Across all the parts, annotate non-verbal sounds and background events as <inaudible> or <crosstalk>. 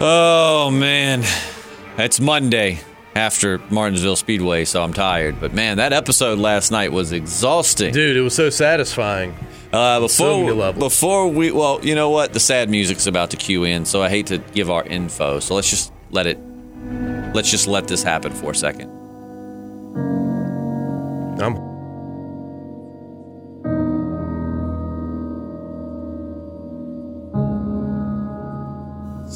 Oh man, it's Monday after Martinsville Speedway, so I'm tired. But man, that episode last night was exhausting. Dude, it was so satisfying. Uh, before before we well, you know what? The sad music's about to cue in, so I hate to give our info. So let's just let it. Let's just let this happen for a second. I'm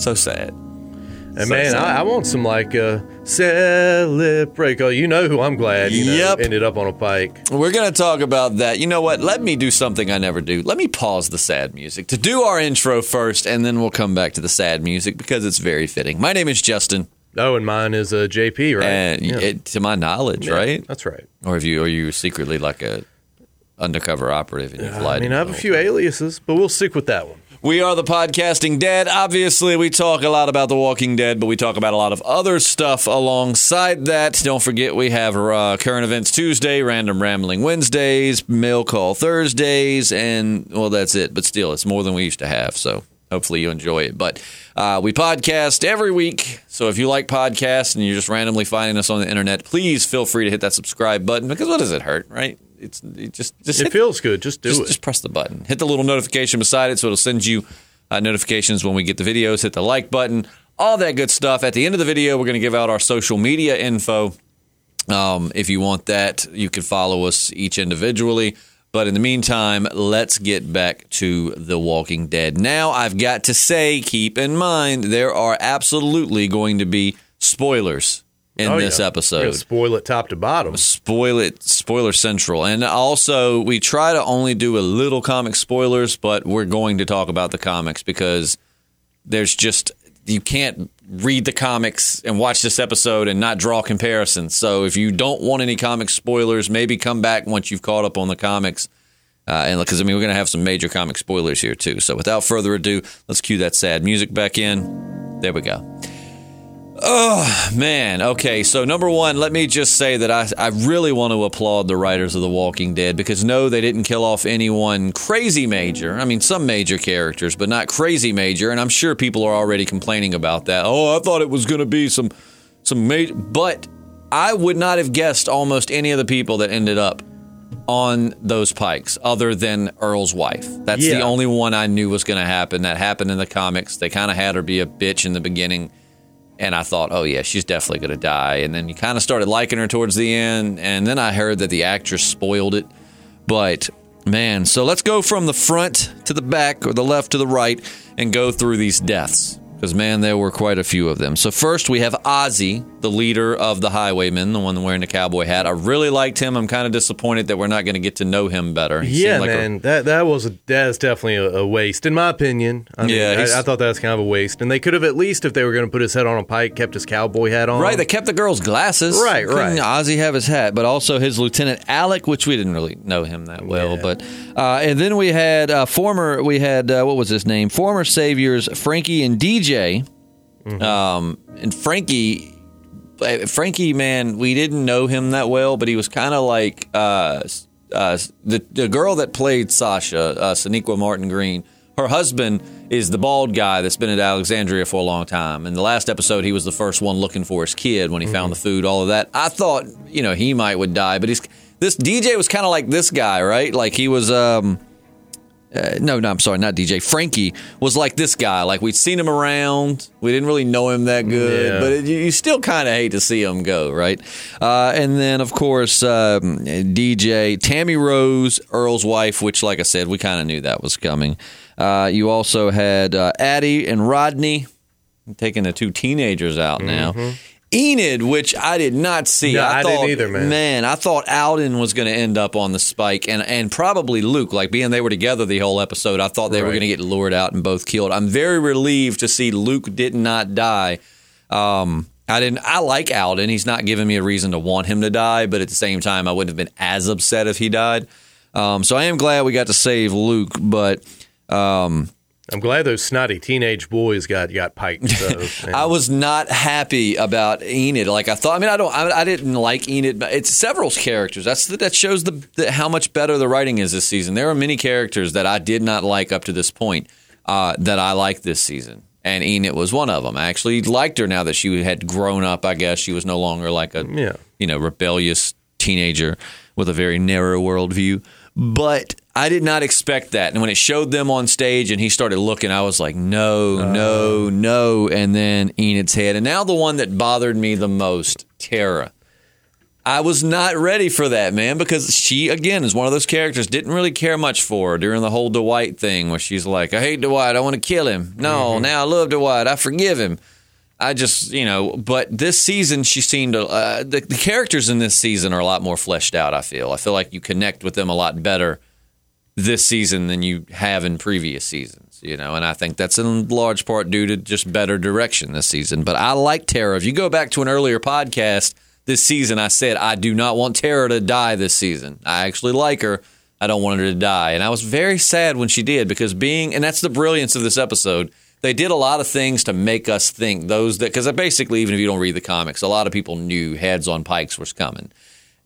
So sad. And So man. I, I want some like uh, celebrate. Oh, you know who I'm glad you know, Yep. ended up on a pike. We're going to talk about that. You know what? Let me do something I never do. Let me pause the sad music to do our intro first, and then we'll come back to the sad music because it's very fitting. My name is Justin, Oh, and mine is uh, JP, right? and Yeah. it, to my knowledge, Yeah, right? That's right. Or have you? Are you secretly like a undercover operative and you've I lied? mean, I have a few aliases, but we'll stick with that one. We are the podcasting dead. Obviously, we talk a lot about The Walking Dead, but we talk about a lot of other stuff alongside that. Don't forget, we have uh, current events Tuesday, random rambling Wednesdays, mail call Thursdays, and well, that's it. But still, it's more than we used to have. So hopefully, you enjoy it. But uh, we podcast every week. So if you like podcasts and you're just randomly finding us on the internet, please feel free to hit that subscribe button because what does it hurt, right? It's it just just It hit feels good. Just do just, it. just press the button. Hit the little notification beside it so it'll send you uh, notifications when we get the videos. Hit the like button, all that good stuff. At the end of the video, we're going to give out our social media info. Um, if you want that, you can follow us each individually. But in the meantime, let's get back to The Walking Dead. Now, I've got to say, keep in mind, there are absolutely going to be spoilers in Oh, this yeah. Episode spoil it top to bottom. spoil it spoiler central and also we try to only do a little comic spoilers but we're going to talk about the comics because there's just you can't read the comics and watch this episode and not draw comparisons so if you don't want any comic spoilers maybe come back once you've caught up on the comics uh, and because I mean we're going to have some major comic spoilers here too. So without further ado, let's cue that sad music back in. There we go. Oh man, okay. So number one, let me just say that I I really want to applaud the writers of The Walking Dead because no, they didn't kill off anyone crazy major. I mean, some major characters, but not crazy major. And I'm sure people are already complaining about that. Oh, I thought it was going to be some some major, but I would not have guessed almost any of the people that ended up on those pikes other than Earl's wife. That's the only one I knew was going to happen. That happened in the comics. They kind of had her be a bitch in the beginning. And I thought, oh, yeah, she's definitely going to die. And then you kind of started liking her towards the end. And then I heard that the actress spoiled it. But man, so let's go from the front to the back or the left to the right and go through these deaths. Because, man, there were quite a few of them. So, first we have Ozzy, the leader of the Highwaymen, the one wearing the cowboy hat. I really liked him. I'm kind of disappointed that we're not going to get to know him better. He Yeah, like a- man, that that was a, that is definitely a, a waste, in my opinion. I mean, Yeah, I, I thought that was kind of a waste, and they could have at least, if they were going to put his head on a pike, kept his cowboy hat on. Right, they kept the girl's glasses. Right, Couldn't right. Ozzy have his hat, but also his lieutenant Alec, which we didn't really know him that well. Yeah. But uh, and then we had uh, former, we had uh, what was his name? Former saviors Frankie and DJ. Mm-hmm. Um, and Frankie, uh, Frankie, man, we didn't know him that well, but he was kind of like uh, uh, the the girl that played Sasha, uh, Sonequa Martin Green. Her husband is the bald guy that's been at Alexandria for a long time. In the last episode, he was the first one looking for his kid when he found the food, all of that. I thought, you know, he might would die, but he's this DJ was kind of like this guy, right? Like he was. um uh, no, no, I'm sorry, not DJ. Frankie was like this guy. Like we'd seen him around. We didn't really know him that good, Yeah. but it, you you still kind of hate to see him go, right? Uh, and then, of course, um, DJ Tammy Rose, Earl's wife, which, like I said, we kind of knew that was coming. Uh, you also had uh, Addy and Rodney taking the two teenagers out now. Enid, which I did not see. No, I didn't either, man. Man, I thought Alden was going to end up on the spike, and and probably Luke. Like being they were together the whole episode, I thought they were going to get lured out and both killed. I'm very relieved to see Luke did not die. Um, I didn't. I like Alden. He's not giving me a reason to want him to die, but at the same time, I wouldn't have been as upset if he died. Um, so I am glad we got to save Luke, but. Um, I'm glad those snotty teenage boys got got piked. So. <laughs> I was not happy about Enid. Like I thought. I mean, I don't. I, I didn't like Enid. But it's several characters. That's that shows the, the how much better the writing is this season. There are many characters that I did not like up to this point uh, that I like this season. and Enid was one of them. I actually liked her now that she had grown up. I guess she was no longer like a Yeah. you know rebellious teenager with a very narrow worldview. But I did not expect that. And when it showed them on stage and he started looking, I was like, no, no, uh. no. And then Enid's head. And now the one that bothered me the most, Tara. I was not ready for that, man, because she, again, is one of those characters, didn't really care much for during the whole Dwight thing where she's like, I hate Dwight. I want to kill him. No, mm-hmm. now I love Dwight. I forgive him. I just, you know, but this season she seemed uh, the, the characters in this season are a lot more fleshed out, I feel. I feel like you connect with them a lot better this season than you have in previous seasons, you know, and I think that's in large part due to just better direction this season. But I like Tara. If you go back to an earlier podcast this season, I said I do not want Tara to die this season. I actually like her. I don't want her to die. And I was very sad when she did because being, and that's the brilliance of this episode. They did a lot of things to make us think those that, because basically, even if you don't read the comics, a lot of people knew Heads on Pikes was coming.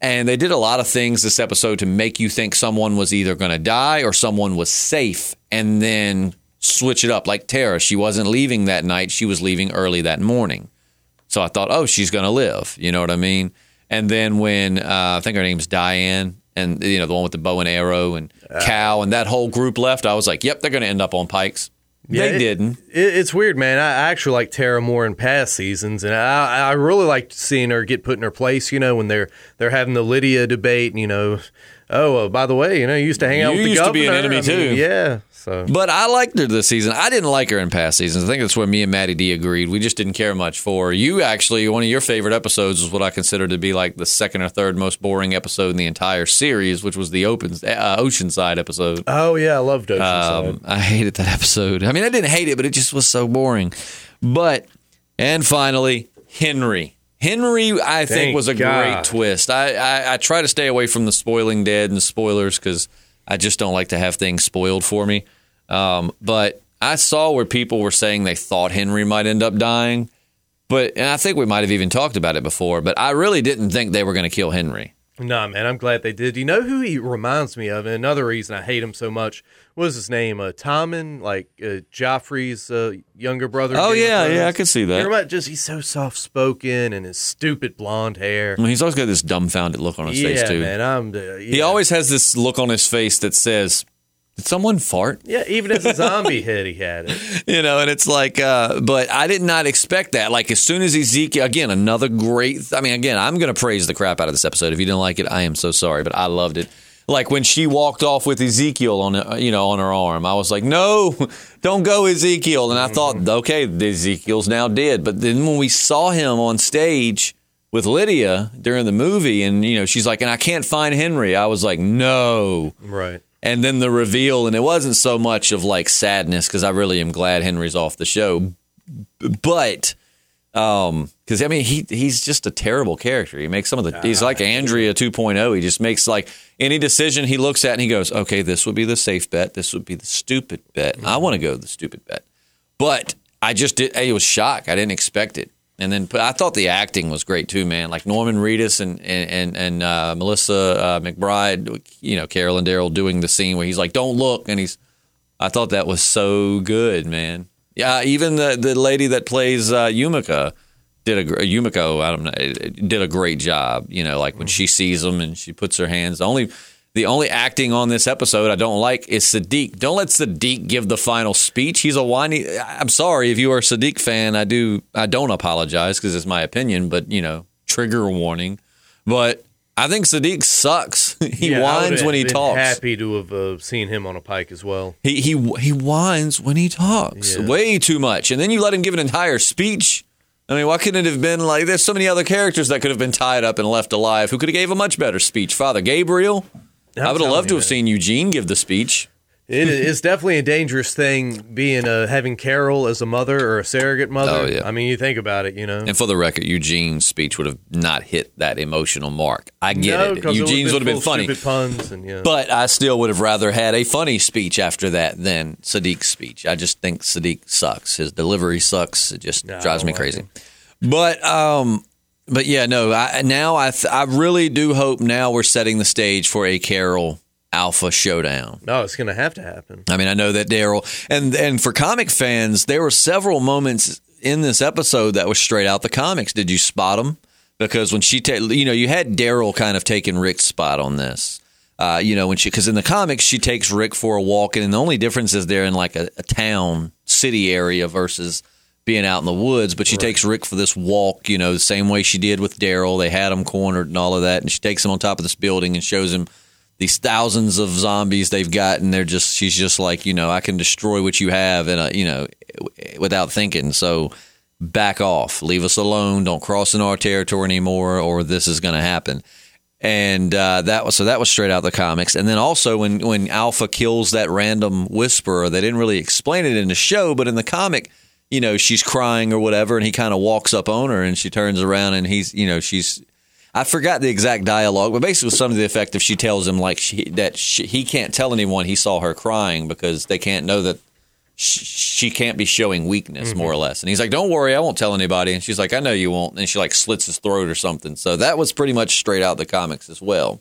And they did a lot of things this episode to make you think someone was either going to die or someone was safe and then switch it up. Like Tara, she wasn't leaving that night, she was leaving early that morning. So I thought, oh, she's going to live. You know what I mean? And then when uh, I think her name's Diane, and you know the one with the bow and arrow and Kal, and that whole group left, I was like, yep, they're going to end up on Pikes. They it- didn't. It, it's weird, man. I I actually like Tara more in past seasons, and I I really liked seeing her get put in her place. You know, when they're they're having the Lydia debate, and you know, oh, uh, by the way, you know, you used to hang out You with the used to governor. be an enemy, I mean, too. Yeah. So But I liked her this season. I didn't like her in past seasons. I think that's where me and Maddie D agreed. We just didn't care much for her. You actually, one of your favorite episodes was what I consider to be like the second or third most boring episode in the entire series, which was the open uh, Oceanside episode. oh yeah, I loved Oceanside. Um, I hated that episode. I mean, I didn't hate it, but it just was so boring. But and finally, Henry. Henry, I think, Thank was a God. great twist. I, I I try to stay away from the spoiling dead and spoilers because I just don't like to have things spoiled for me. Um, but I saw where people were saying they thought Henry might end up dying, but and I think we might have even talked about it before. But I really didn't think they were going to kill Henry. Nah, man, I'm glad they did. You know who he reminds me of? And another reason I hate him so much what was his name? Uh, Tommen, like uh, Joffrey's uh, younger brother. Oh Game yeah, yeah, I could see that. remind- just he's so soft spoken and his stupid blonde hair. I mean, he's always got this dumbfounded look on his face yeah, too. man, I'm. Uh, He always has this look on his face that says, "Did someone fart?" Yeah, even as a zombie head, he had it. <laughs> You know, and it's like, uh, but I did not expect that. Like as soon as Ezekiel, again, another great. I mean, again, I'm going to praise the crap out of this episode. If you didn't like it, I am so sorry, but I loved it. Like when she walked off with Ezekiel on, uh, you know, on her arm, I was like, "No, <laughs> don't go, Ezekiel." And I thought, okay, Ezekiel's now dead. But then when we saw him on stage with Lydia during the movie, and you know, she's like, "And I can't find Henry," I was like, "No." Right. And then the reveal and it wasn't so much of like sadness because i really am glad henry's off the show but um because i mean he he's just a terrible character. He makes some of the he's like andrea 2.0 he just makes like any decision he looks at and he goes okay this would be the safe bet. This would be the stupid bet. I want to go the stupid bet. But i just did it was shock i didn't expect it and then i thought the acting was great too man like norman reedus and and and, uh, melissa uh, mcbride you know carol and daryl doing the scene where he's like don't look and he's i thought that was so good man yeah even the the lady that plays uh, yumika did a Yumiko, I don't know, did a great job. You know, like when she sees him and she puts her hands. The only, the only acting on this episode I don't like is Siddiq. Don't let Siddiq give the final speech. He's a whiny. I'm sorry if you are a Siddiq fan. I do. I don't apologize because it's my opinion. But you know, trigger warning. But I think Siddiq sucks. <laughs> he Yeah, whines when he talks. Happy to have uh, seen him on a pike as well. He he he whines when he talks Yeah. way too much, and then you let him give an entire speech. I mean, why couldn't it have been like? There's so many other characters that could have been tied up and left alive who could have gave a much better speech. Father Gabriel. I would have loved to have seen Eugene give the speech. It is definitely a dangerous thing being uh, having Carol as a mother or a surrogate mother. Oh, yeah. I mean, you think about it, you know. And for the record, Eugene's speech would have not hit that emotional mark. I get no, it. Eugene's would have been funny. Puns and yeah. But I still would have rather had a funny speech after that than Siddiq's speech. I just think Siddiq sucks. His delivery sucks. It just No, drives me like crazy. But um, but yeah, no. I, now I th- I really do hope now we're setting the stage for a Carol Alpha showdown. No, it's going to have to happen. I mean, I know that Daryl and and for comic fans, there were several moments in this episode that was straight out the comics. Did you spot them? Because when she, ta- you know, you had Daryl kind of taking Rick's spot on this. Uh, you know, when she, because in the comics she takes Rick for a walk, and the only difference is they're in like a, a town, city area versus being out in the woods. But she takes Rick for this walk, you know, the same way she did with Daryl. They had him cornered and all of that, and she takes him on top of this building and shows him these thousands of zombies they've got, and they're just, she's just like, you know, I can destroy what you have, and uh, you know, without thinking. So back off, leave us alone, don't cross in our territory anymore, or this is going to happen. And uh, that was so that was straight out of the comics. And then also when when Alpha kills that random whisperer, they didn't really explain it in the show, but in the comic, you know, she's crying or whatever, and he kind of walks up on her, and she turns around, and he's, you know, she's. I forgot the exact dialogue, but basically, something to the effect of she tells him like she, that she, he can't tell anyone he saw her crying because they can't know that she can't be showing weakness more or mm-hmm. less. And he's like don't worry i won't tell anybody. And she's like i know you won't. And she like slits his throat or something. So that was pretty much straight out the comics as well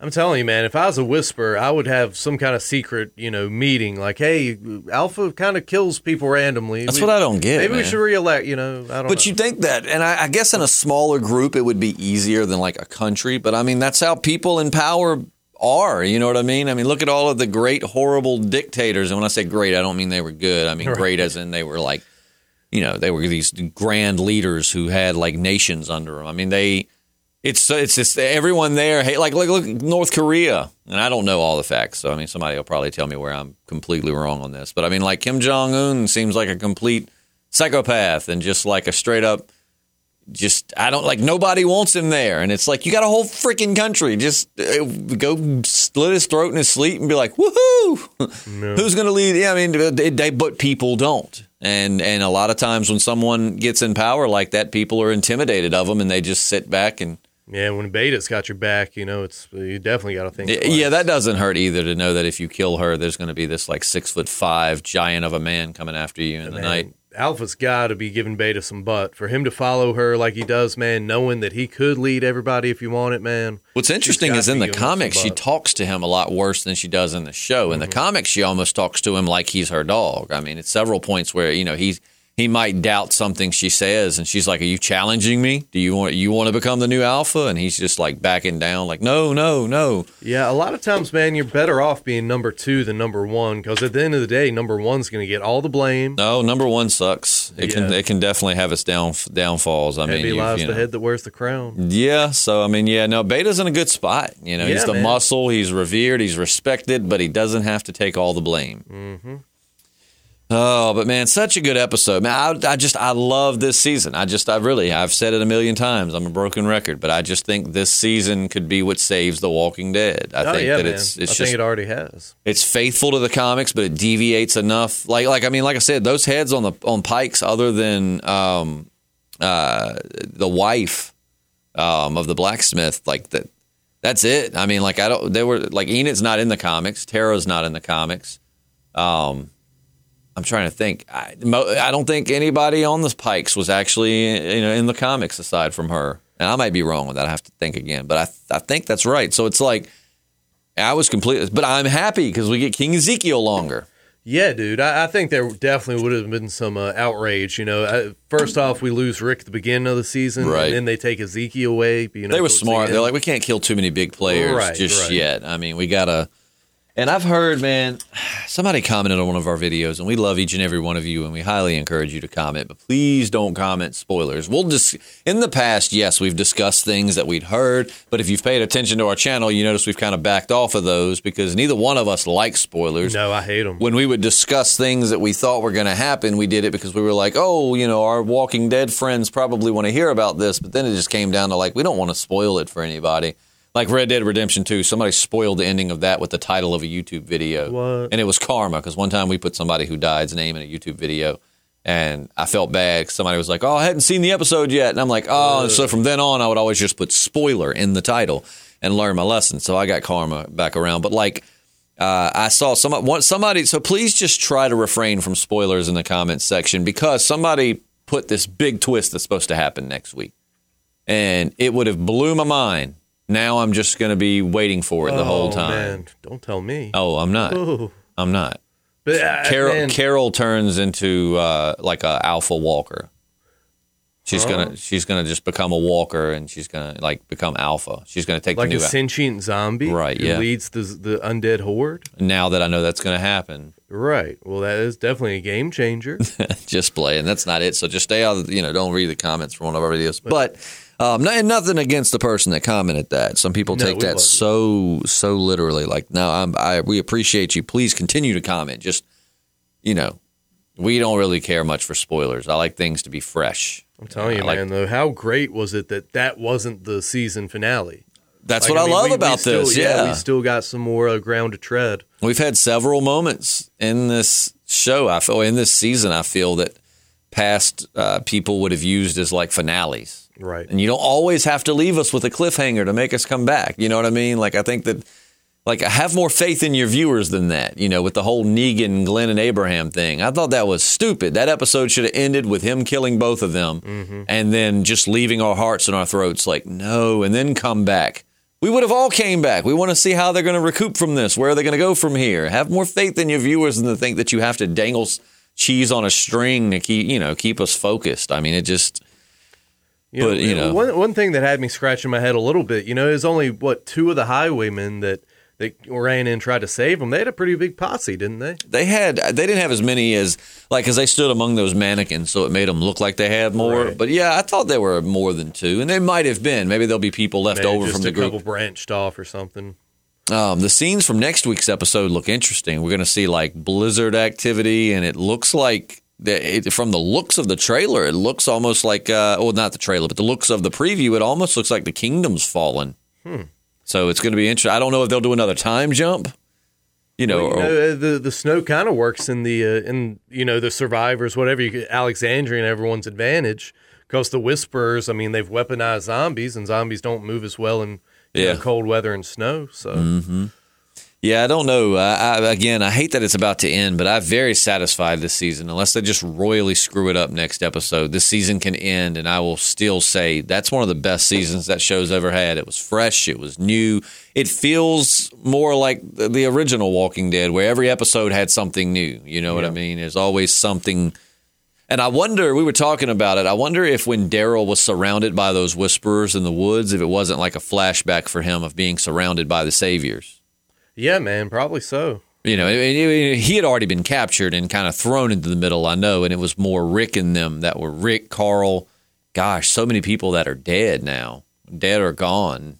I'm telling you, man, if I was a whisperer, I would have some kind of secret, you know, meeting like, hey, Alpha kind of kills people randomly. that's what i don't get Maybe we man. should reelect, you know. I don't but know. you think that and I, I guess in a smaller group it would be easier than like a country but i mean that's how people in power are you know what i mean i mean look at all of the great horrible dictators and when i say great i don't mean they were good i mean Right. great as in they were like you know they were these grand leaders who had like nations under them i mean they it's it's just everyone there hey like like look north korea and i don't know all the facts so i mean somebody will probably tell me where i'm completely wrong on this but i mean like kim jong-un seems like a complete psychopath and just like a straight up just I don't like nobody wants him there, and it's like you got a whole freaking country. Just uh, go slit his throat in his sleep and be like, woohoo! Who's going to lead? Yeah, I mean, they, they, but people don't, and and a lot of times when someone gets in power like that, people are intimidated of them, and they just sit back and yeah, when Beta's got your back, you know, it's you definitely got to think. twice. yeah, that doesn't hurt either to know that if you kill her, there's going to be this like six foot five giant of a man coming after you in the Man, night. Alpha's got to be giving Beta some butt for him to follow her like he does, man. Knowing that he could lead everybody if you want it, man. What's interesting is in the giving him some comics, she talks to him a lot worse than she does in the show. In the mm-hmm. comics, she almost talks to him like he's her dog. I mean, it's several points where you know he's he might doubt something she says, and she's like, "Are you challenging me? Do you want you want to become the new alpha?" And he's just like backing down, like, "No, no, no." Yeah, a lot of times, man, you're better off being number two than number one because at the end of the day, number one's going to get all the blame. No, number one sucks. It can it can definitely have its down downfalls. I mean, Heavy you- lies you the head that wears the crown. Yeah, so I mean, yeah, no, Beta's in a good spot. You know, he's the man. muscle, he's revered, he's respected, but he doesn't have to take all the blame. Mm-hmm. Oh, but man, such a good episode, man. I, I just I love this season. I just I really I've said it a million times. I'm a broken record, but I just think this season could be what saves The Walking Dead. I oh think yeah, that man. it's I it's think just it already has. it's faithful to the comics, but it deviates enough. Like like I mean, like I said, those heads on the on Pikes, other than um, uh, the wife um, of the blacksmith, like that. That's it. I mean, like I don't. They were like Enid's not in the comics. Tara's not in the comics. Um, I'm trying to think. I, mo- I don't think anybody on the Pikes was actually you know in the comics aside from her. And I might be wrong with that. I have to think again, but I I think that's right. So it's like I was completely, but I'm happy because we get King Ezekiel longer. Yeah, dude. I, I think there definitely would have been some uh, outrage. You know, uh, first off, we lose Rick at the beginning of the season, Right. and then they take Ezekiel away. You know, They were smart. They're like, we can't kill too many big players Right, just right. yet. I mean, we gotta. And I've heard, man, <sighs> somebody commented on one of our videos, and we love each and every one of you, and we highly encourage you to comment. But please don't comment spoilers. We'll just in the past, yes, we've discussed things that we'd heard, but if you've paid attention to our channel, you notice we've kind of backed off of those because neither one of us likes spoilers. no, I hate them. when we would discuss things that we thought were going to happen, we did it because we were like, oh, you know, our Walking Dead friends probably want to hear about this. But then it just came down to like, we don't want to spoil it for anybody. Like Red Dead Redemption 2, somebody spoiled the ending of that with the title of a YouTube video. What? And it was karma because one time we put somebody who died's name in a YouTube video. And I felt bad because somebody was like, oh, I hadn't seen the episode yet. And I'm like, oh, and so from then on, I would always just put spoiler in the title and learn my lesson. So I got karma back around. But like, uh, I saw some somebody. So please just try to refrain from spoilers in the comments section because somebody put this big twist that's supposed to happen next week, and it would have blew my mind Now I'm just going to be waiting for it the whole Oh, time. Man, don't tell me. Oh, I'm not. Oh. I'm not. But uh, Carol man, Carol turns into uh, like a alpha walker. She's Oh. gonna she's gonna just become a walker and she's gonna like become alpha. She's gonna take like the a new. sentient zombie, Right, who yeah. leads the the undead horde. now that I know that's gonna happen, Right. Well, that is definitely a game changer. <laughs> just play, and that's not it. So just stay out. Of, you know, don't read the comments from one of our videos. But um, and nothing against the person that commented that. Some people No, take we that so so literally. Like, no, I'm, I we appreciate you. Please continue to comment. Just you know, we don't really care much for spoilers. I like things to be fresh. I'm telling you, I like- man. Though, how great was it that that wasn't the season finale? That's Like, what I, mean, love we- we about still- this. Yeah, we still got some more uh, ground to tread. We've had several moments in this show. I feel in this season. I feel that past uh, people would have used as like finales, Right. and you don't always have to leave us with a cliffhanger to make us come back. You know what I mean? Like I think that, like I have more faith in your viewers than that. You know, with the whole Negan, Glenn, and Abraham thing, I thought that was stupid. That episode should have ended with him killing both of them, mm-hmm. and then just leaving our hearts in our throats. Like no, and then come back. We would have all came back. We want to see how they're going to recoup from this. Where are they going to go from here? Have more faith in your viewers than to think that you have to dangle cheese on a string to keep you know keep us focused. I mean, it just You But, you know. one one thing that had me scratching my head a little bit, you know, is only what two of the highwaymen that that ran in and tried to save them. They had a pretty big posse, didn't they? they had they didn't have as many as like because they stood among those mannequins, so it made them look like they had more. Right. But yeah, I thought there were more than two, and they might have been. Maybe there'll be people left Maybe over from the group. branched off or something. Um, the scenes from next week's episode look interesting. We're going to see like blizzard activity, and it looks like it, from the looks of the trailer, it looks almost like uh, well, not the trailer, but the looks of the preview, it almost looks like the kingdom's fallen. Hmm. So it's going to be interesting. I don't know if they'll do another time jump. You know, Well, you know, uh, the the snow kind of works in the uh, in you know the survivors, whatever you Alexandria and everyone's advantage because the whisperers. I mean, they've weaponized zombies, and zombies don't move as well in you know, cold weather and snow. So Yeah, I don't know. I, I, again, I hate that it's about to end, but I'm very satisfied this season. Unless they just royally screw it up next episode, this season can end, and I will still say that's one of the best seasons that show's ever had. It was fresh, it was new. It feels more like the, the original Walking Dead, where every episode had something new. You know what I mean? There's always something. And I wonder, we were talking about it. I wonder if when Daryl was surrounded by those whisperers in the woods, if it wasn't like a flashback for him of being surrounded by the saviors. Yeah, man, probably so. You know, he had already been captured and kind of thrown into the middle, I know, and it was more Rick and them that were Rick, Carl. Gosh, so many people that are dead now, dead or gone.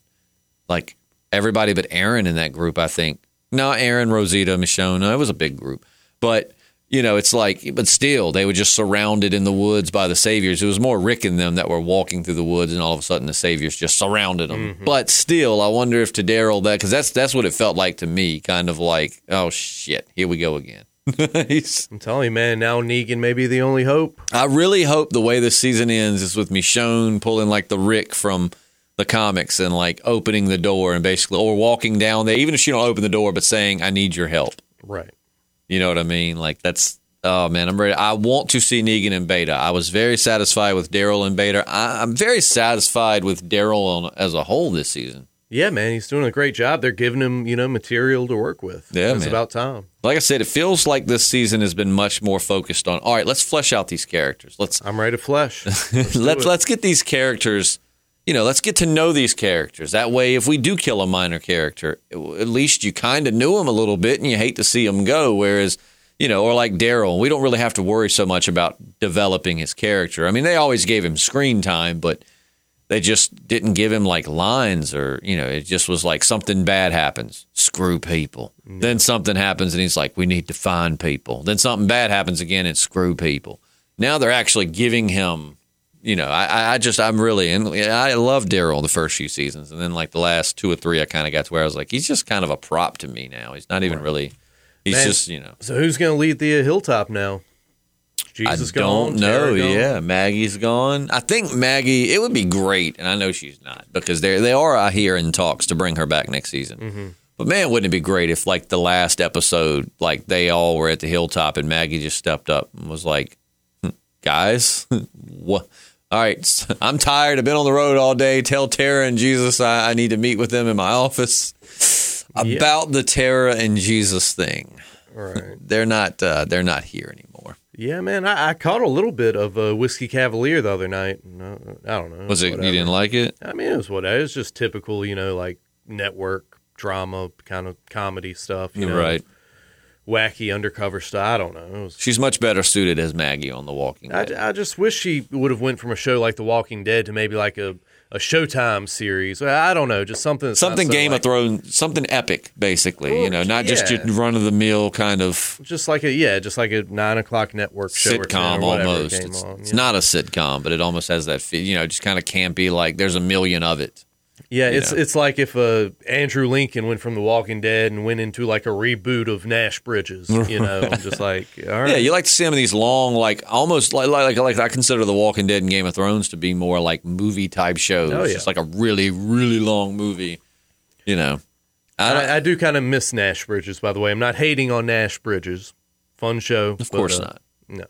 Like everybody but Aaron in that group, I think. No, Aaron, Rosita, Michonne. It was a big group. But, you know, it's like, but still, they were just surrounded in the woods by the saviors. It was more Rick and them that were walking through the woods, and all of a sudden the saviors just surrounded them. Mm-hmm. But still, I wonder if to Daryl that, because that's, that's what it felt like to me, kind of like, oh shit, here we go again. <laughs> I'm telling you, man. Now Negan may be the only hope. I really hope the way this season ends is with Michonne pulling like the Rick from the comics and like opening the door and basically, or walking down there, even if she don't open the door, but saying, I need your help. Right. You know what I mean? Like that's oh man, I'm ready. I want to see Negan and Beta. I was very satisfied with Daryl and Beta. I, I'm very satisfied with Daryl as a whole this season. Yeah, man, he's doing a great job. They're giving him, you know, material to work with. Yeah, it's about time. Like I said, it feels like this season has been much more focused on. All right, let's flesh out these characters. Let's I'm ready to flesh. <laughs> Let's let's let's get these characters. You know, let's get to know these characters. That way, if we do kill a minor character, at least you kind of knew them a little bit, and you hate to see them go. Whereas, you know, or like Daryl, we don't really have to worry so much about developing his character. I mean, they always gave him screen time, but they just didn't give him like lines or you know it just was like something bad happens screw people then something happens and he's like we need to find people then something bad happens again and screw people now they're actually giving him you know i I- just i'm really and i love daryl the first few seasons and then like the last two or three i kind of got to where i was like he's just kind of a prop to me now he's not even really he's Man, just you know So who's going to lead the hilltop now? Jesus I gone. don't know. Gone? Yeah, Maggie's gone. I think Maggie. It would be great, and I know she's not because they they are I hear in talks to bring her back next season. Mm-hmm. But man, wouldn't it be great if like the last episode, like they all were at the hilltop and Maggie just stepped up and was like, "Hmm, "Guys, <laughs> what All right, <laughs> I'm tired. I've been on the road all day. Tell Tara and Jesus I, I need to meet with them in my office about the Tara and Jesus thing. Right. <laughs> They're not. Uh, they're not here anymore. Yeah, man. I, I caught a little bit of uh, whiskey Cavalier the other night. uh, I don't know. Was it? whatever. You didn't like it? I mean, it was what it was. Just typical, you know, like network drama kind of comedy stuff. You know, right. Wacky undercover stuff. I don't know. Was, She's much better suited as Maggie on The Walking Dead. I, I just wish she would have went from a show like The Walking Dead to maybe like a, a Showtime series. I don't know, just something. Something so, Game like, of Thrones, something epic, basically. Well, you know, not just your oh, run of the mill kind of Just like a yeah, just like a nine o'clock network show or 10 sitcom or whatever almost. Came It's, on. it's not a sitcom, but it almost has that feel. You know, just kind of campy. Like there's a million of it. Yeah, it's know. it's like if uh, Andrew Lincoln went from The Walking Dead and went into like a reboot of Nash Bridges. You know, I'm just like <laughs> all right. Yeah, you like to see some of these long, like almost like like like I consider The Walking Dead and Game of Thrones to be more like movie type shows. Oh, yeah. Just like a really really long movie. You know, I I, I do kind of miss Nash Bridges, by the way. I'm not hating on Nash Bridges. Fun show. of course not. No.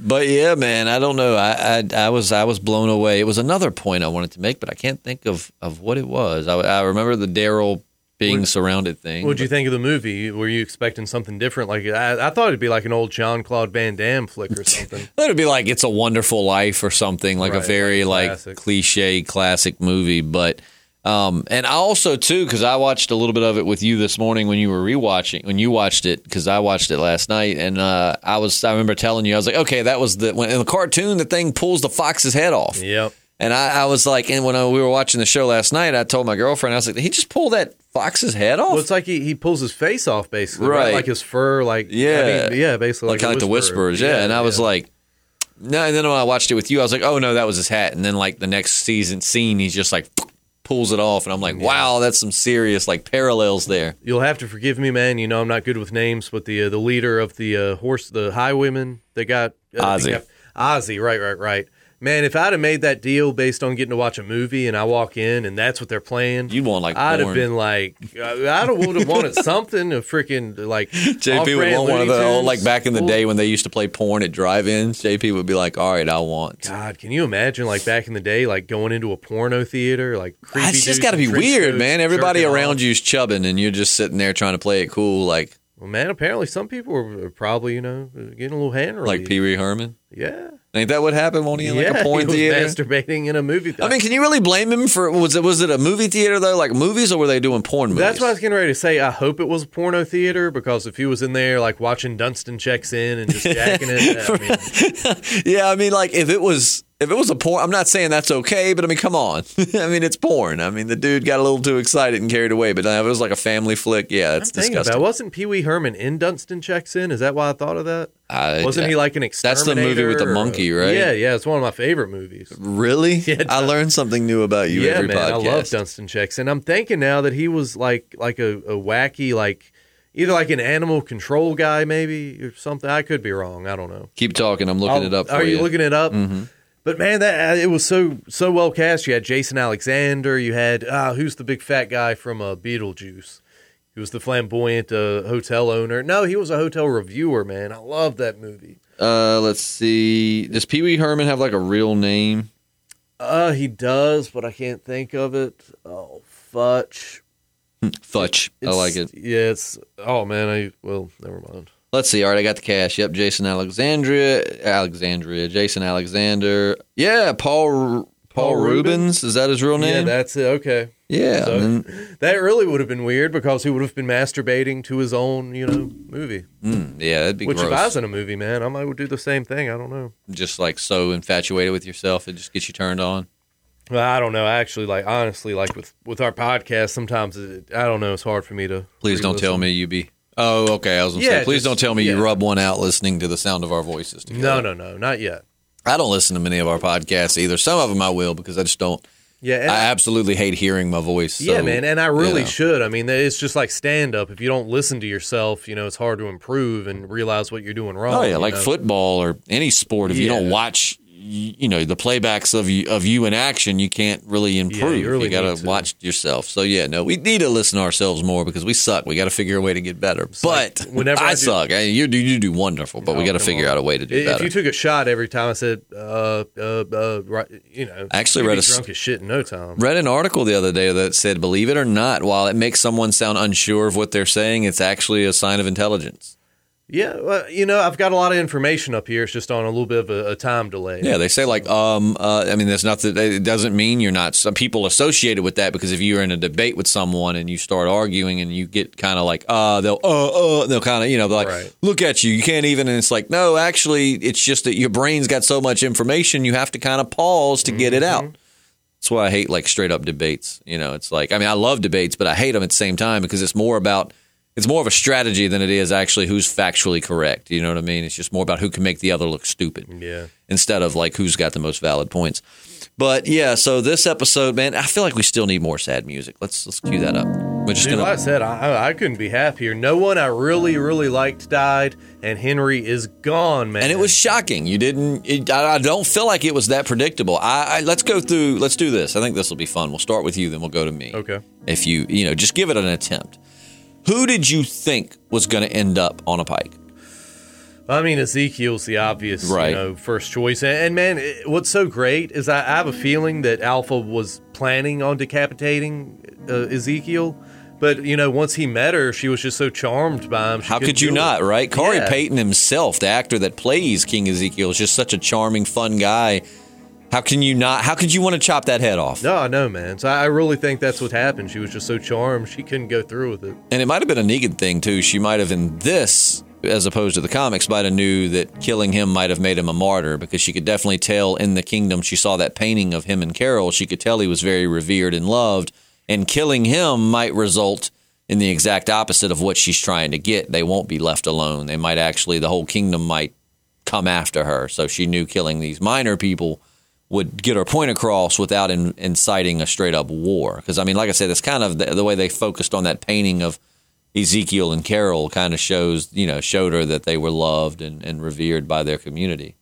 But yeah, man, I don't know. I, I I was I was blown away. It was another point I wanted to make, but I can't think of of what it was. I, I remember the Daryl being What- surrounded thing. What'd you think of the movie? Were you expecting something different? Like I, I thought it'd be like an old Jean Claude Van Damme flick or something. <laughs> It would be like It's a Wonderful Life or something, like a very like like cliche classic movie. But um, and I also too because I watched a little bit of it with you this morning when you were rewatching when you watched it because I watched it last night and uh, I was I remember telling you I was like okay that was the when in the cartoon the thing pulls the fox's head off yep. and I, I was like and when I, we were watching the show last night I told my girlfriend I was like he just pulled that fox's head off Well, it's like he, he pulls his face off basically, right? Right. Like his fur, like Yeah. I mean, yeah, basically like, like, like the whispers, yeah. And I was yeah. like, no. And then when I watched it with you, I was like, oh no, that was his hat. And then like the next season scene, he's just like pulls it off, and I'm like, wow, that's some serious like parallels there. You'll have to forgive me, man. You know I'm not good with names, but the uh, the leader of the uh, horse, the highwaymen, they got uh, Ozzy. Ozzy, right, right, right. Man, if I'd have made that deal based on getting to watch a movie, and I walk in and that's what they're playing, You'd want like I'd have been like, I would have wanted <laughs> something, a freaking like JP would want one of the old like back in the day when they used to play porn at drive-ins. JP would be like, all right, I want. God, can you imagine like back in the day, like going into a porno theater, like creepy That's just got to be weird, man. Everybody around off. you's chubbing, and you're just sitting there trying to play it cool, like Well, man, apparently some people are probably you know getting a little hand like Pee Wee Herman. Yeah, Ain't that what happened? Won't he in like yeah, a <laughs> porn he was theater? masturbating in a movie. Theater. I mean, can you really blame him for was it was it a movie theater though, like movies, or were they doing porn movies? That's what I was getting ready to say. I hope it was a porno theater because if he was in there like watching Dunston checks in and just jacking it, I <laughs> mean, <laughs> yeah, I mean, like if it was if it was a porn, I'm not saying that's okay, but I mean, come on. <laughs> I mean, it's porn. I mean, the dude got a little too excited and carried away. But if it was like a family flick, yeah, that's I'm about disgusting. it. wasn't Pee Wee Herman in Dunston checks in? Is that why I thought of that? I- Wasn't he like an extension? That's the movie with the monkey, right? Yeah, yeah, it's one of my favorite movies. really? <laughs> Yeah, I learned something new about you yeah, every man, podcast. I love Dunston checks, and I'm thinking now that he was like like a, a wacky like either like an animal control guy maybe or something. I could be wrong. I don't know. Keep talking. I'm looking I'll- it up for Are you, you. looking it up? Mm-hmm. But man, that uh, it was so so well cast. You had Jason Alexander. You had uh, who's the big fat guy from uh, Beetlejuice? He was the flamboyant uh, hotel owner. No, he was a hotel reviewer. Man, I love that movie. uh, let's see. Does Pee Wee Herman have like a real name? Uh, he does, but I can't think of it. Oh, Futch. Futch. I like it. Yeah, it's. Oh man, I well, never mind. Let's see. All right, I got the cash. Yep, Jason Alexandria, Alexandria, Jason Alexander. Yeah, Paul Paul, Paul Reubens. Is that his real name? Yeah, that's it. Okay, Yeah. So- then- that really would have been weird because he would have been masturbating to his own, you know, movie. mm, yeah, that'd be Which, gross. if I was in a movie, man, I might would do the same thing. I don't know. just like so infatuated with yourself, it just gets you turned on. Well, I don't know. I actually like honestly like with with our podcast. Sometimes it, I don't know. It's hard for me to. Please don't tell me you be. Oh, okay. I was gonna Yeah, say, please just- don't tell me you rub one out listening to the sound of our voices. Together. No, no, no, not yet. I don't listen to many of our podcasts either. Some of them I will because I just don't. Yeah, I absolutely hate hearing my voice. yeah, man, and I really you know. should. I mean, it's just like stand up. If you don't listen to yourself, you know, it's hard to improve and realize what you're doing wrong. Oh yeah, like know? football or any sport. If you don't watch you, you know the playbacks of you of you in action, you can't really improve. you really got to watch yourself. So yeah, no, we need to listen to ourselves more because we suck. We got to figure a way to get better. like but whenever I, I do- suck. I- you do you do wonderful, but we Oh, got to figure on. out a way to do If better. If you took a shot every time I said, uh, uh, uh, right, you know, I actually read a drunk as shit in no time. Read an article the other day that said, believe it or not, while it makes someone sound unsure of what they're saying, it's actually a sign of intelligence. Yeah, well, you know, I've got a lot of information up here. It's just on a little bit of a, a time delay. Yeah, they say like, um, uh, I mean, there's nothing. it doesn't mean you're not. Some people associated with that because if you're in a debate with someone and you start arguing and you get kind of like, uh, they'll, uh, uh, they'll kind of, you know, they're like, Right. look at you, you can't even. And it's like, no, actually, it's just that your brain's got so much information, you have to kind of pause to get it out. That's why I hate like straight up debates. You know, it's like, I mean, I love debates, but I hate them at the same time because it's more about. It's more of a strategy than it is actually who's factually correct. You know what I mean? It's just more about who can make the other look stupid Yeah. instead of like who's got the most valid points. But yeah, so this episode, man, I feel like we still need more sad music. Let's let's cue that up. We're just Dude, like I said, I, I couldn't be happier. No one I really, really liked died, and Henry is gone, man. And it was shocking. You didn't. It, I, I don't feel like it was that predictable. I, I let's go through. Let's do this. I think this will be fun. We'll start with you, then we'll go to me. okay. If you you know, just give it an attempt. Who did you think was going to end up on a pike? I mean, Ezekiel's the obvious, Right. you know, first choice. And, and man, it, what's so great is I, I have a feeling that Alpha was planning on decapitating uh, Ezekiel, but you know, once he met her, she was just so charmed by him. she How couldn't you it. not, right? Khary Yeah. Payton himself, the actor that plays King Ezekiel, is just such a charming, fun guy. How can you not? How could you want to chop that head off? No, I know, man. So I really think that's what happened. She was just so charmed, she couldn't go through with it. And it might have been a Negan thing too. She might have in this, as opposed to the comics, might have knew that killing him might have made him a martyr because she could definitely tell in the kingdom. She saw that painting of him and Carol. She could tell he was very revered and loved, and killing him might result in the exact opposite of what she's trying to get. They won't be left alone. They might actually, the whole kingdom might come after her. So she knew killing these minor people would get her point across without in, inciting a straight up war. Because I mean, like I said, it's kind of the, the way they focused on that painting of Ezekiel and Carol kind of shows, you know, showed her that they were loved and, and revered by their community.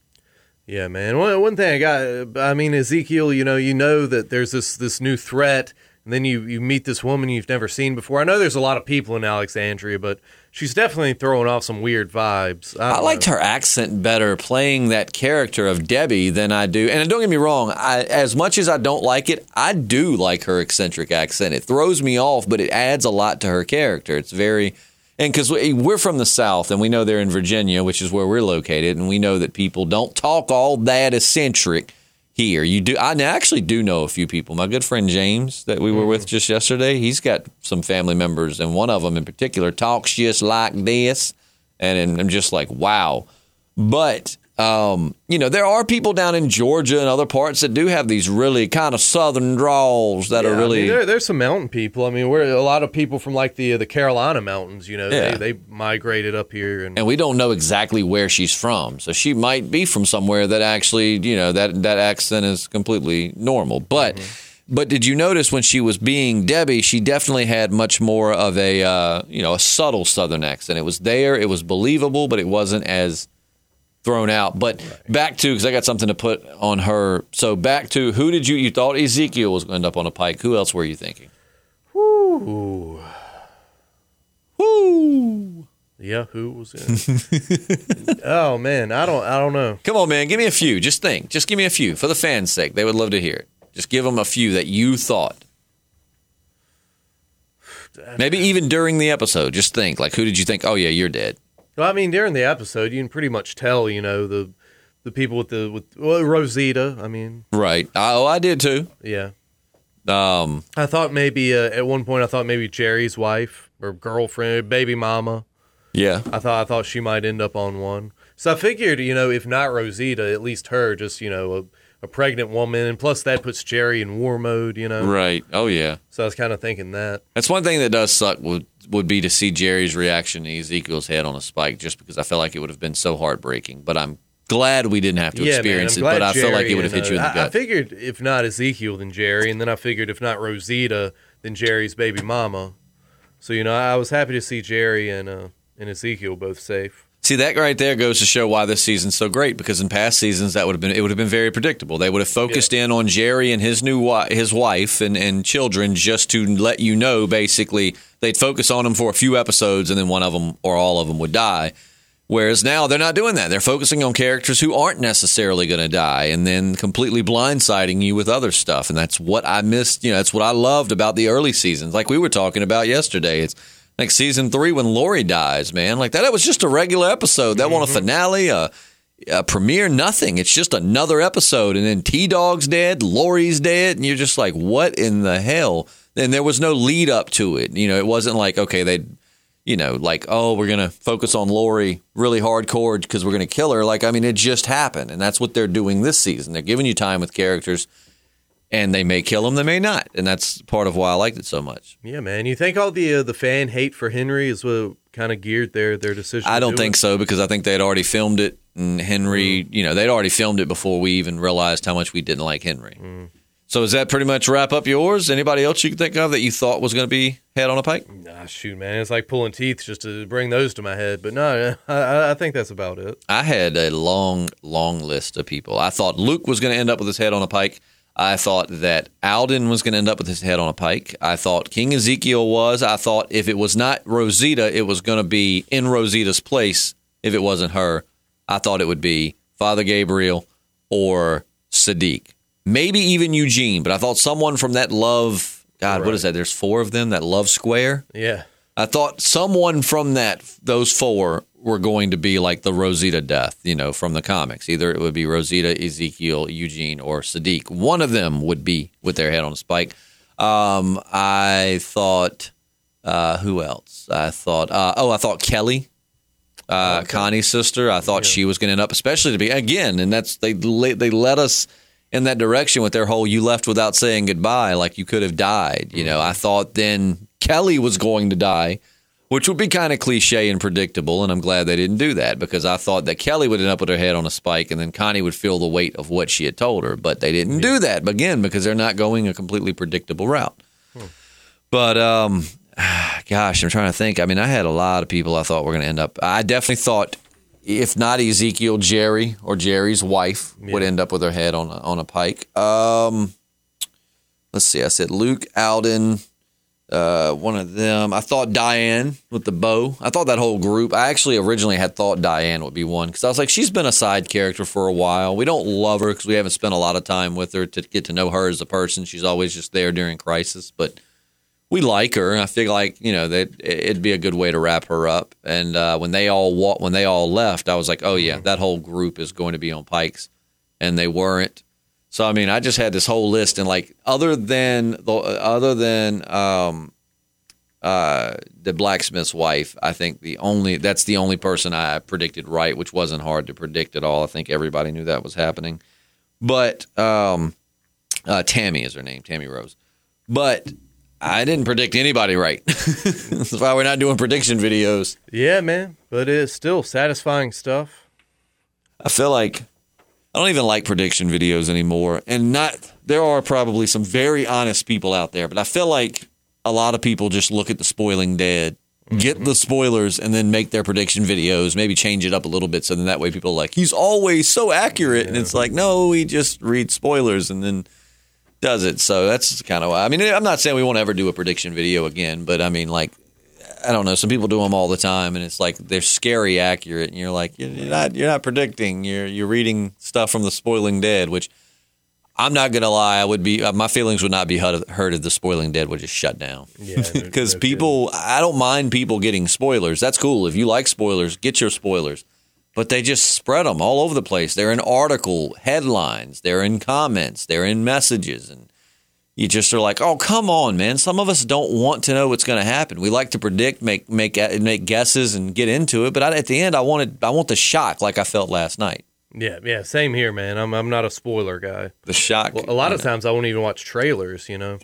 Yeah, man. One, one thing I got, I mean, Ezekiel, you know, you know that there's this this new threat, and then you you meet this woman you've never seen before. I know there's a lot of people in Alexandria, but she's definitely throwing off some weird vibes. I don't liked know. her accent better playing that character of Debbie than I do. And don't get me wrong, I, as much as I don't like it, I do like her eccentric accent. It throws me off, but it adds a lot to her character. It's very. And because we're from the South and we know they're in Virginia, which is where we're located, and we know that people don't talk all that eccentric here. You do. I actually do know a few people. My good friend James, that we were with mm. just yesterday, he's got some family members, and one of them in particular talks just like this, and I'm just like, wow. But um, you know, there are people down in Georgia and other parts that do have these really kind of southern draws that Yeah, are I really. mean, there, there's some mountain people. I mean, we're a lot of people from like the the Carolina mountains. You know, Yeah. they, they migrated up here, and, and we don't know exactly where she's from. So she might be from somewhere that actually, you know, that that accent is completely normal. But but did you notice when she was being Debbie, she definitely had much more of a uh, you know a subtle Southern accent. It was there, it was believable, but it wasn't as thrown out. But back to because I got something to put on her. So back to who did you you thought Ezekiel was going to end up on a pike? Who else were you thinking? Ooh, Woo! yeah, who was it? <laughs> oh man, I don't, I don't know. Come on, man. Give me a few. Just think. Just give me a few for the fans' sake. They would love to hear it. Just give them a few that you thought. <sighs> Maybe even during the episode, just think like, who did you think? Oh yeah, you're dead. Well, I mean, during the episode, you can pretty much tell, you know, the the people with the with well, Rosita. I mean, Right. Oh, I did too. yeah. Um, I thought maybe uh, at one point I thought maybe Jerry's wife or girlfriend, baby mama. yeah. I thought I thought she might end up on one. So I figured, you know, if not Rosita, at least her, just you know, a, a pregnant woman, and plus that puts Jerry in war mode, you know. Right. Oh yeah. So I was kind of thinking that. That's one thing that does suck would would be to see Jerry's reaction to Ezekiel's head on a spike, just because I felt like it would have been so heartbreaking. But I'm glad we didn't have to yeah, experience I'm it. But I felt like it would have hit you in uh, the I- I figured if not Ezekiel, then Jerry, and then I figured if not Rosita, then Jerry's baby mama. So you know, I was happy to see Jerry and uh, and Ezekiel both safe. See that right there goes to show why this season's so great because in past seasons that would have been it would have been very predictable. They would have focused in on Jerry and his new wi- his wife and, and children just to let you know basically they'd focus on them for a few episodes and then one of them or all of them would die. Whereas now they're not doing that. They're focusing on characters who aren't necessarily going to die and then completely blindsiding you with other stuff. And that's what I missed. You know, that's what I loved about the early seasons. Like we were talking about yesterday. It's like season three when Lori dies, man. Like that, that was just a regular episode. That mm-hmm. a finale, a, a premiere, nothing. It's just another episode. And then T Dog's dead, Lori's dead. And you're just like, what in the hell? And there was no lead up to it. You know, it wasn't like, okay, they you know, like, oh, we're going to focus on Lori really hardcore because we're going to kill her. Like, I mean, it just happened. And that's what they're doing this season. They're giving you time with characters and they may kill them, they may not, and that's part of why I liked it so much. Yeah, man. You think all the uh, the fan hate for Henry is what kind of geared their their decision? I don't do think it? so because I think they'd already filmed it, and Henry, mm. you know, they'd already filmed it before we even realized how much we didn't like Henry. Mm. So does that pretty much wrap up yours? Anybody else you can think of that you thought was going to be head on a pike? Nah, shoot, man, it's like pulling teeth just to bring those to my head. But no, <laughs> I, I think that's about it. I had a long, long list of people. I thought Luke was going to end up with his head on a pike. I thought that Alden was going to end up with his head on a pike. I thought King Ezekiel was. I thought if it was not Rosita, it was going to be in Rosita's place if it wasn't her. I thought it would be Father Gabriel or Siddiq. Maybe even Eugene, but I thought someone from that love. God, right. what is that? There's four of them. That love square. Yeah. I thought someone from that those four were going to be like the Rosita death, you know, from the comics. Either it would be Rosita, Ezekiel, Eugene, or Siddiq. One of them would be with their head on a spike. Um, I thought, uh, who else? I thought, uh, oh, I thought Kelly, uh, okay. Connie's sister. I thought yeah. she was going to end up, especially to be again, and that's they they let us in that direction with their whole "you left without saying goodbye," like you could have died. You know, I thought then Kelly was going to die which would be kind of cliche and predictable. And I'm glad they didn't do that because I thought that Kelly would end up with her head on a spike and then Connie would feel the weight of what she had told her. But they didn't do that again because they're not going a completely predictable route. Hmm. But, um, <sighs> gosh, I'm trying to think. I mean, I had a lot of people I thought were going to end up. I definitely thought, if not Ezekiel, Jerry or Jerry's wife yeah. would end up with her head on a, on a pike. Um, let's see. I said Luke Alden uh, one of them. I thought Diane with the bow. I thought that whole group. I actually originally had thought Diane would be one because I was like, she's been a side character for a while. We don't love her because we haven't spent a lot of time with her to get to know her as a person. She's always just there during crisis, but we like her. I feel like you know that it'd be a good way to wrap her up. And uh, when they all wa- when they all left, I was like, oh yeah, mm-hmm. that whole group is going to be on Pikes, and they weren't. So I mean, I just had this whole list, and like other than the other than um, uh, the blacksmith's wife, I think the only that's the only person I predicted right, which wasn't hard to predict at all. I think everybody knew that was happening. But um, uh, Tammy is her name, Tammy Rose. But I didn't predict anybody right. <laughs> That's why we're not doing prediction videos. Yeah, man, but it's still satisfying stuff. I feel like I don't even like prediction videos anymore. And not there are probably some very honest people out there, but I feel like a lot of people just look at the spoiling dead, mm-hmm. get the spoilers, and then make their prediction videos. Maybe change it up a little bit so then that way people are like, he's always so accurate. Yeah. And it's like, no, he just reads spoilers and then does it. So that's kind of why. I mean, I'm not saying we won't ever do a prediction video again, but I mean, like, I don't know. Some people do them all the time, and it's like they're scary accurate. And you're like, you're not, you're not predicting. You're you're reading stuff from the Spoiling Dead, which I'm not gonna lie. I would be. Uh, my feelings would not be hurt if the Spoiling Dead would just shut down. <laughs> Yeah, because <laughs> people, I don't mind people getting spoilers. That's cool. If you like spoilers, get your spoilers. But they just spread them all over the place. They're in article headlines. They're in comments. They're in messages, and you just are like, oh, come on, man. Some of us don't want to know what's going to happen. We like to predict, make make make guesses, and get into it. But I, at the end, I wanted I want the shock, like I felt last night. Yeah, yeah, same here, man. I'm I'm not a spoiler guy. The shock. Well, a lot of times I won't even watch trailers. You know.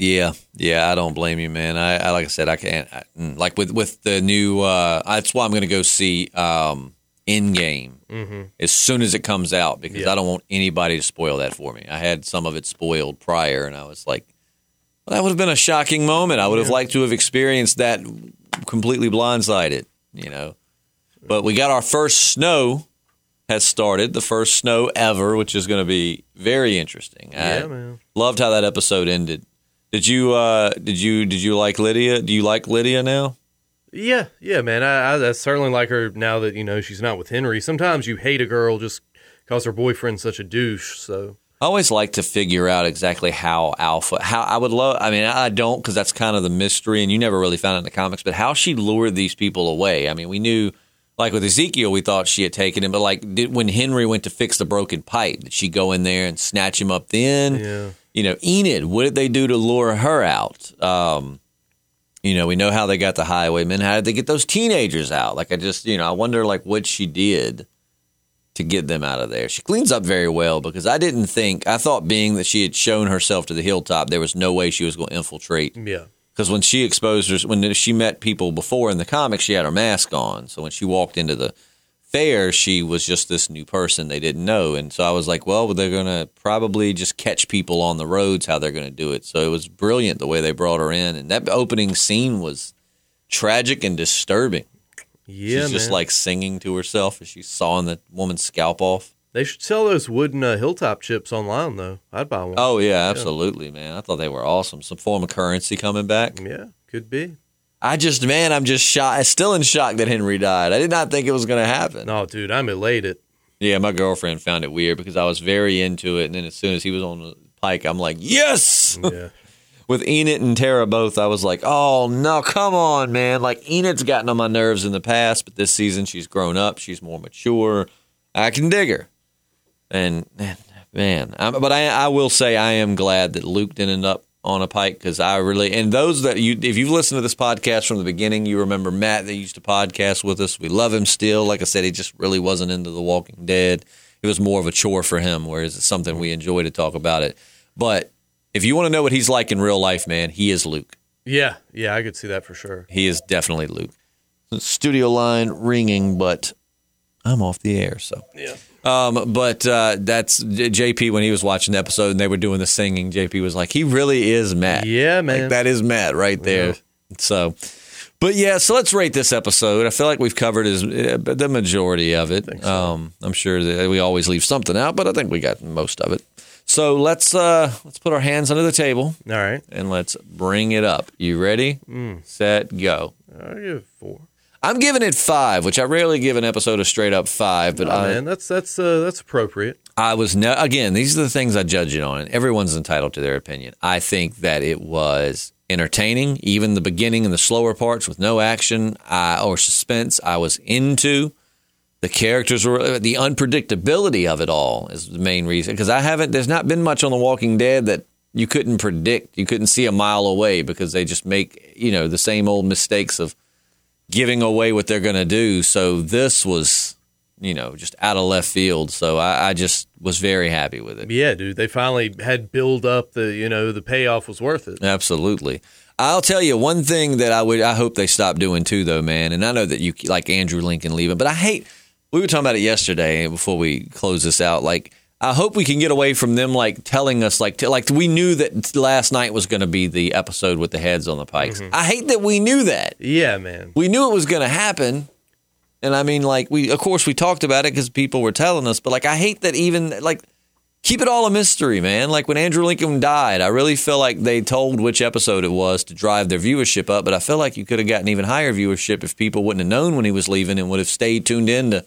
Yeah, yeah, I don't blame you, man. I, I like I said, I can't I, mm, like with with the new. Uh, that's why I'm going to go see. Um, Endgame mm-hmm. as soon as it comes out because yeah. I don't want anybody to spoil that for me. I had some of it spoiled prior, and I was like, well, that would have been a shocking moment. I would have liked to have experienced that completely blindsided, you know. But we got our first snow has started, the first snow ever, which is going to be very interesting. Yeah, I man. Loved how that episode ended. Did you uh did you did you like Lydia? Do you like Lydia now? Yeah, yeah, man. I, I, I certainly like her now that you know she's not with Henry. Sometimes you hate a girl just because her boyfriend's such a douche. So I always like to figure out exactly how Alpha, how I would love, I mean, I don't because that's kind of the mystery and you never really found it in the comics, but how she lured these people away. I mean, we knew, like with Ezekiel, we thought she had taken him, but like did, when Henry went to fix the broken pipe, did she go in there and snatch him up then? yeah, You know, Enid, what did they do to lure her out? Um, you know, we know how they got the highwaymen. How did they get those teenagers out? Like, I just, you know, I wonder like what she did to get them out of there. She cleans up very well because I didn't think, I thought being that she had shown herself to the hilltop, there was no way she was going to infiltrate. yeah, Because when she exposed her, when she met people before in the comics, she had her mask on. So when she walked into the fair, she was just this new person they didn't know. And so I was like, well, they're going to probably just catch people on the roads how they're going to do it. So it was brilliant the way they brought her in. And that opening scene was tragic and disturbing. yeah. She's just like singing to herself as she's sawing the woman's scalp off. they should sell those wooden uh, hilltop chips online though. I'd buy one. Oh, yeah, absolutely, man. I thought they were awesome. Some form of currency coming back. yeah, could be. I just, man, I'm just shocked. Still in shock that Henry died. I did not think it was going to happen. No, dude, I'm elated. Yeah, my girlfriend found it weird because I was very into it, and then as soon as he was on the pike, I'm like, yes. Yeah, <laughs> With Enid and Tara both, I was like, oh no, come on, man! Like Enid's gotten on my nerves in the past, but this season she's grown up, she's more mature. I can dig her, and man, man I'm, but I, I will say I am glad that Luke didn't end up on a pike because I really and those that you if you've listened to this podcast from the beginning, you remember Matt that used to podcast with us. We love him still. Like I said, he just really wasn't into The Walking Dead. It was more of a chore for him, whereas it's something we enjoy to talk about it. But if you want to know what he's like in real life, man, he is Luke. yeah, yeah. I could see that for sure. He is definitely Luke. Studio line ringing, but I'm off the air, so. Yeah. Um, but uh, that's JP when he was watching the episode and they were doing the singing. JP was like, "He really is Matt. Yeah, man. Like, that is Matt right there." So, but yeah, so let's rate this episode. I feel like we've covered his, uh, the majority of it. Um, I'm sure that we always leave something out, but I think we got most of it. So let's uh, let's put our hands under the table All right, and let's bring it up. You ready? Set, go. I'll give four. I'm giving it five, which I rarely give an episode a straight up five, but Oh, I, man, that's that's uh, that's appropriate. I was no again. These are the things I judge it on, everyone's entitled to their opinion. I think that it was entertaining, even the beginning and the slower parts with no action I, or suspense. I was into the characters were the unpredictability of it all is the main reason because I haven't. There's not been much on The Walking Dead that you couldn't predict. You couldn't see a mile away because they just make you know the same old mistakes of giving away what they're going to do. So this was, you know, just out of left field. So I, I just was very happy with it. Yeah, dude, they finally had build up the you know the payoff was worth it. Absolutely. I'll tell you one thing that I would I hope they stop doing too though, man. And I know that you like Andrew Lincoln leaving, but I hate we were talking about it yesterday before we close this out. Like I hope we can get away from them like telling us like t- like we knew that last night was going to be the episode with the heads on the pikes. Mm-hmm. I hate that we knew that. Yeah, man. we knew it was going to happen. And I mean, like we, of course, we talked about it because people were telling us. But like, I hate that even like keep it all a mystery, man. Like when Andrew Lincoln died, I really feel like they told which episode it was to drive their viewership up. But I feel like you could have gotten even higher viewership if people wouldn't have known when he was leaving and would have stayed tuned in to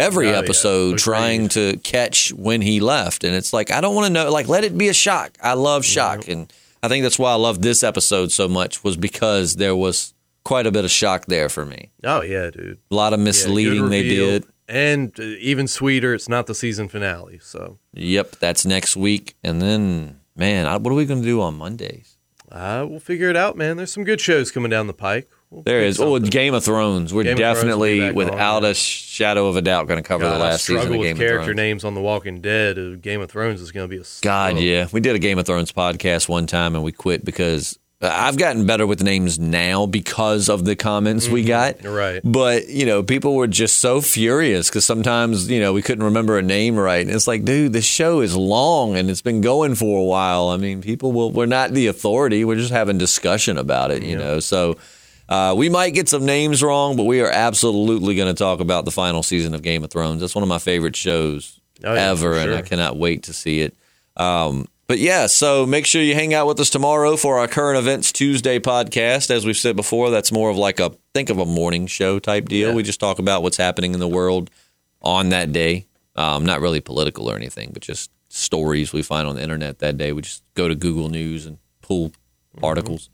every Oh, episode Agreed. trying to catch when he left. And it's like I don't want to know. Like let it be a shock. I love shock, and I think that's why I love this episode so much was because there was quite a bit of shock there for me. Oh yeah, dude. A lot of Yeah, misleading they did. and uh, even sweeter, it's not the season finale. So Yep, that's next week. And then, man, what are we going to do on Mondays? uh, we'll figure it out, man. There's some good shows coming down the pike. We'll There is. Oh. Game of Thrones. We're Game of Thrones definitely, on, without a shadow of a doubt, going to cover God, the last season of with Game of character Thrones. names on The Walking Dead. Uh, Game of Thrones is going to be a God, struggle. yeah. We did a Game of Thrones podcast one time and we quit because I've gotten better with names now because of the comments we got. Right. But, you know, people were just so furious because sometimes, you know, we couldn't remember a name right. And it's like, dude, this show is long and it's been going for a while. I mean, people will, we're not the authority. We're just having discussion about it, you know. So Uh, we might get some names wrong, but we are absolutely going to talk about the final season of Game of Thrones. That's one of my favorite shows Oh, yeah, ever, for and I cannot wait to see it. Um, but yeah, so make sure you hang out with us tomorrow for our current events Tuesday podcast. As we've said before, that's more of like a think of a morning show type deal. Yeah. We just talk about what's happening in the world on that day. Um, not really political or anything, but just stories we find on the internet that day. We just go to Google News and pull articles.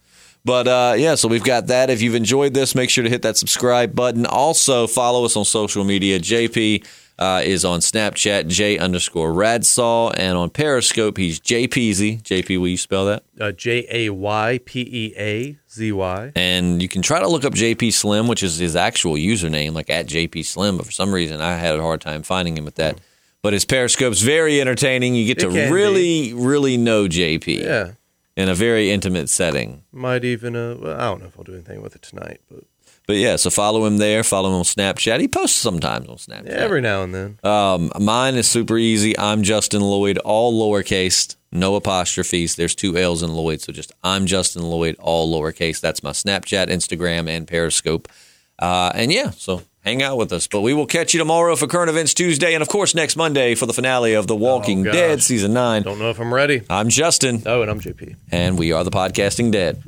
But uh, yeah, so we've got that. If you've enjoyed this, make sure to hit that subscribe button. Also, follow us on social media. JP uh, is on Snapchat, J underscore Radsaw, and on Periscope, he's Jaypeazy. JP, will you spell that? Uh, J A Y P E A Z Y. And you can try to look up JP Slim, which is his actual username, like at JP Slim. But for some reason, I had a hard time finding him with that. But his Periscope's very entertaining. You get It to really, really know JP Yeah. In a very intimate setting. Might even, uh, well, I don't know if I'll do anything with it tonight, but But yeah, so follow him there. Follow him on Snapchat. He posts sometimes on Snapchat. yeah, every now and then. Um, mine is super easy. I'm Justin Lloyd, all lowercase, no apostrophes. There's two L's in Lloyd, so just I'm Justin Lloyd, all lowercase. That's my Snapchat, Instagram, and Periscope. Uh, and yeah, so hang out with us. But we will catch you tomorrow for Current Events Tuesday, and of course next Monday for the finale of The oh, Walking gosh. Dead season nine. Don't know if I'm ready. I'm Justin, Oh, and I'm JP. and we are the Podcasting Dead.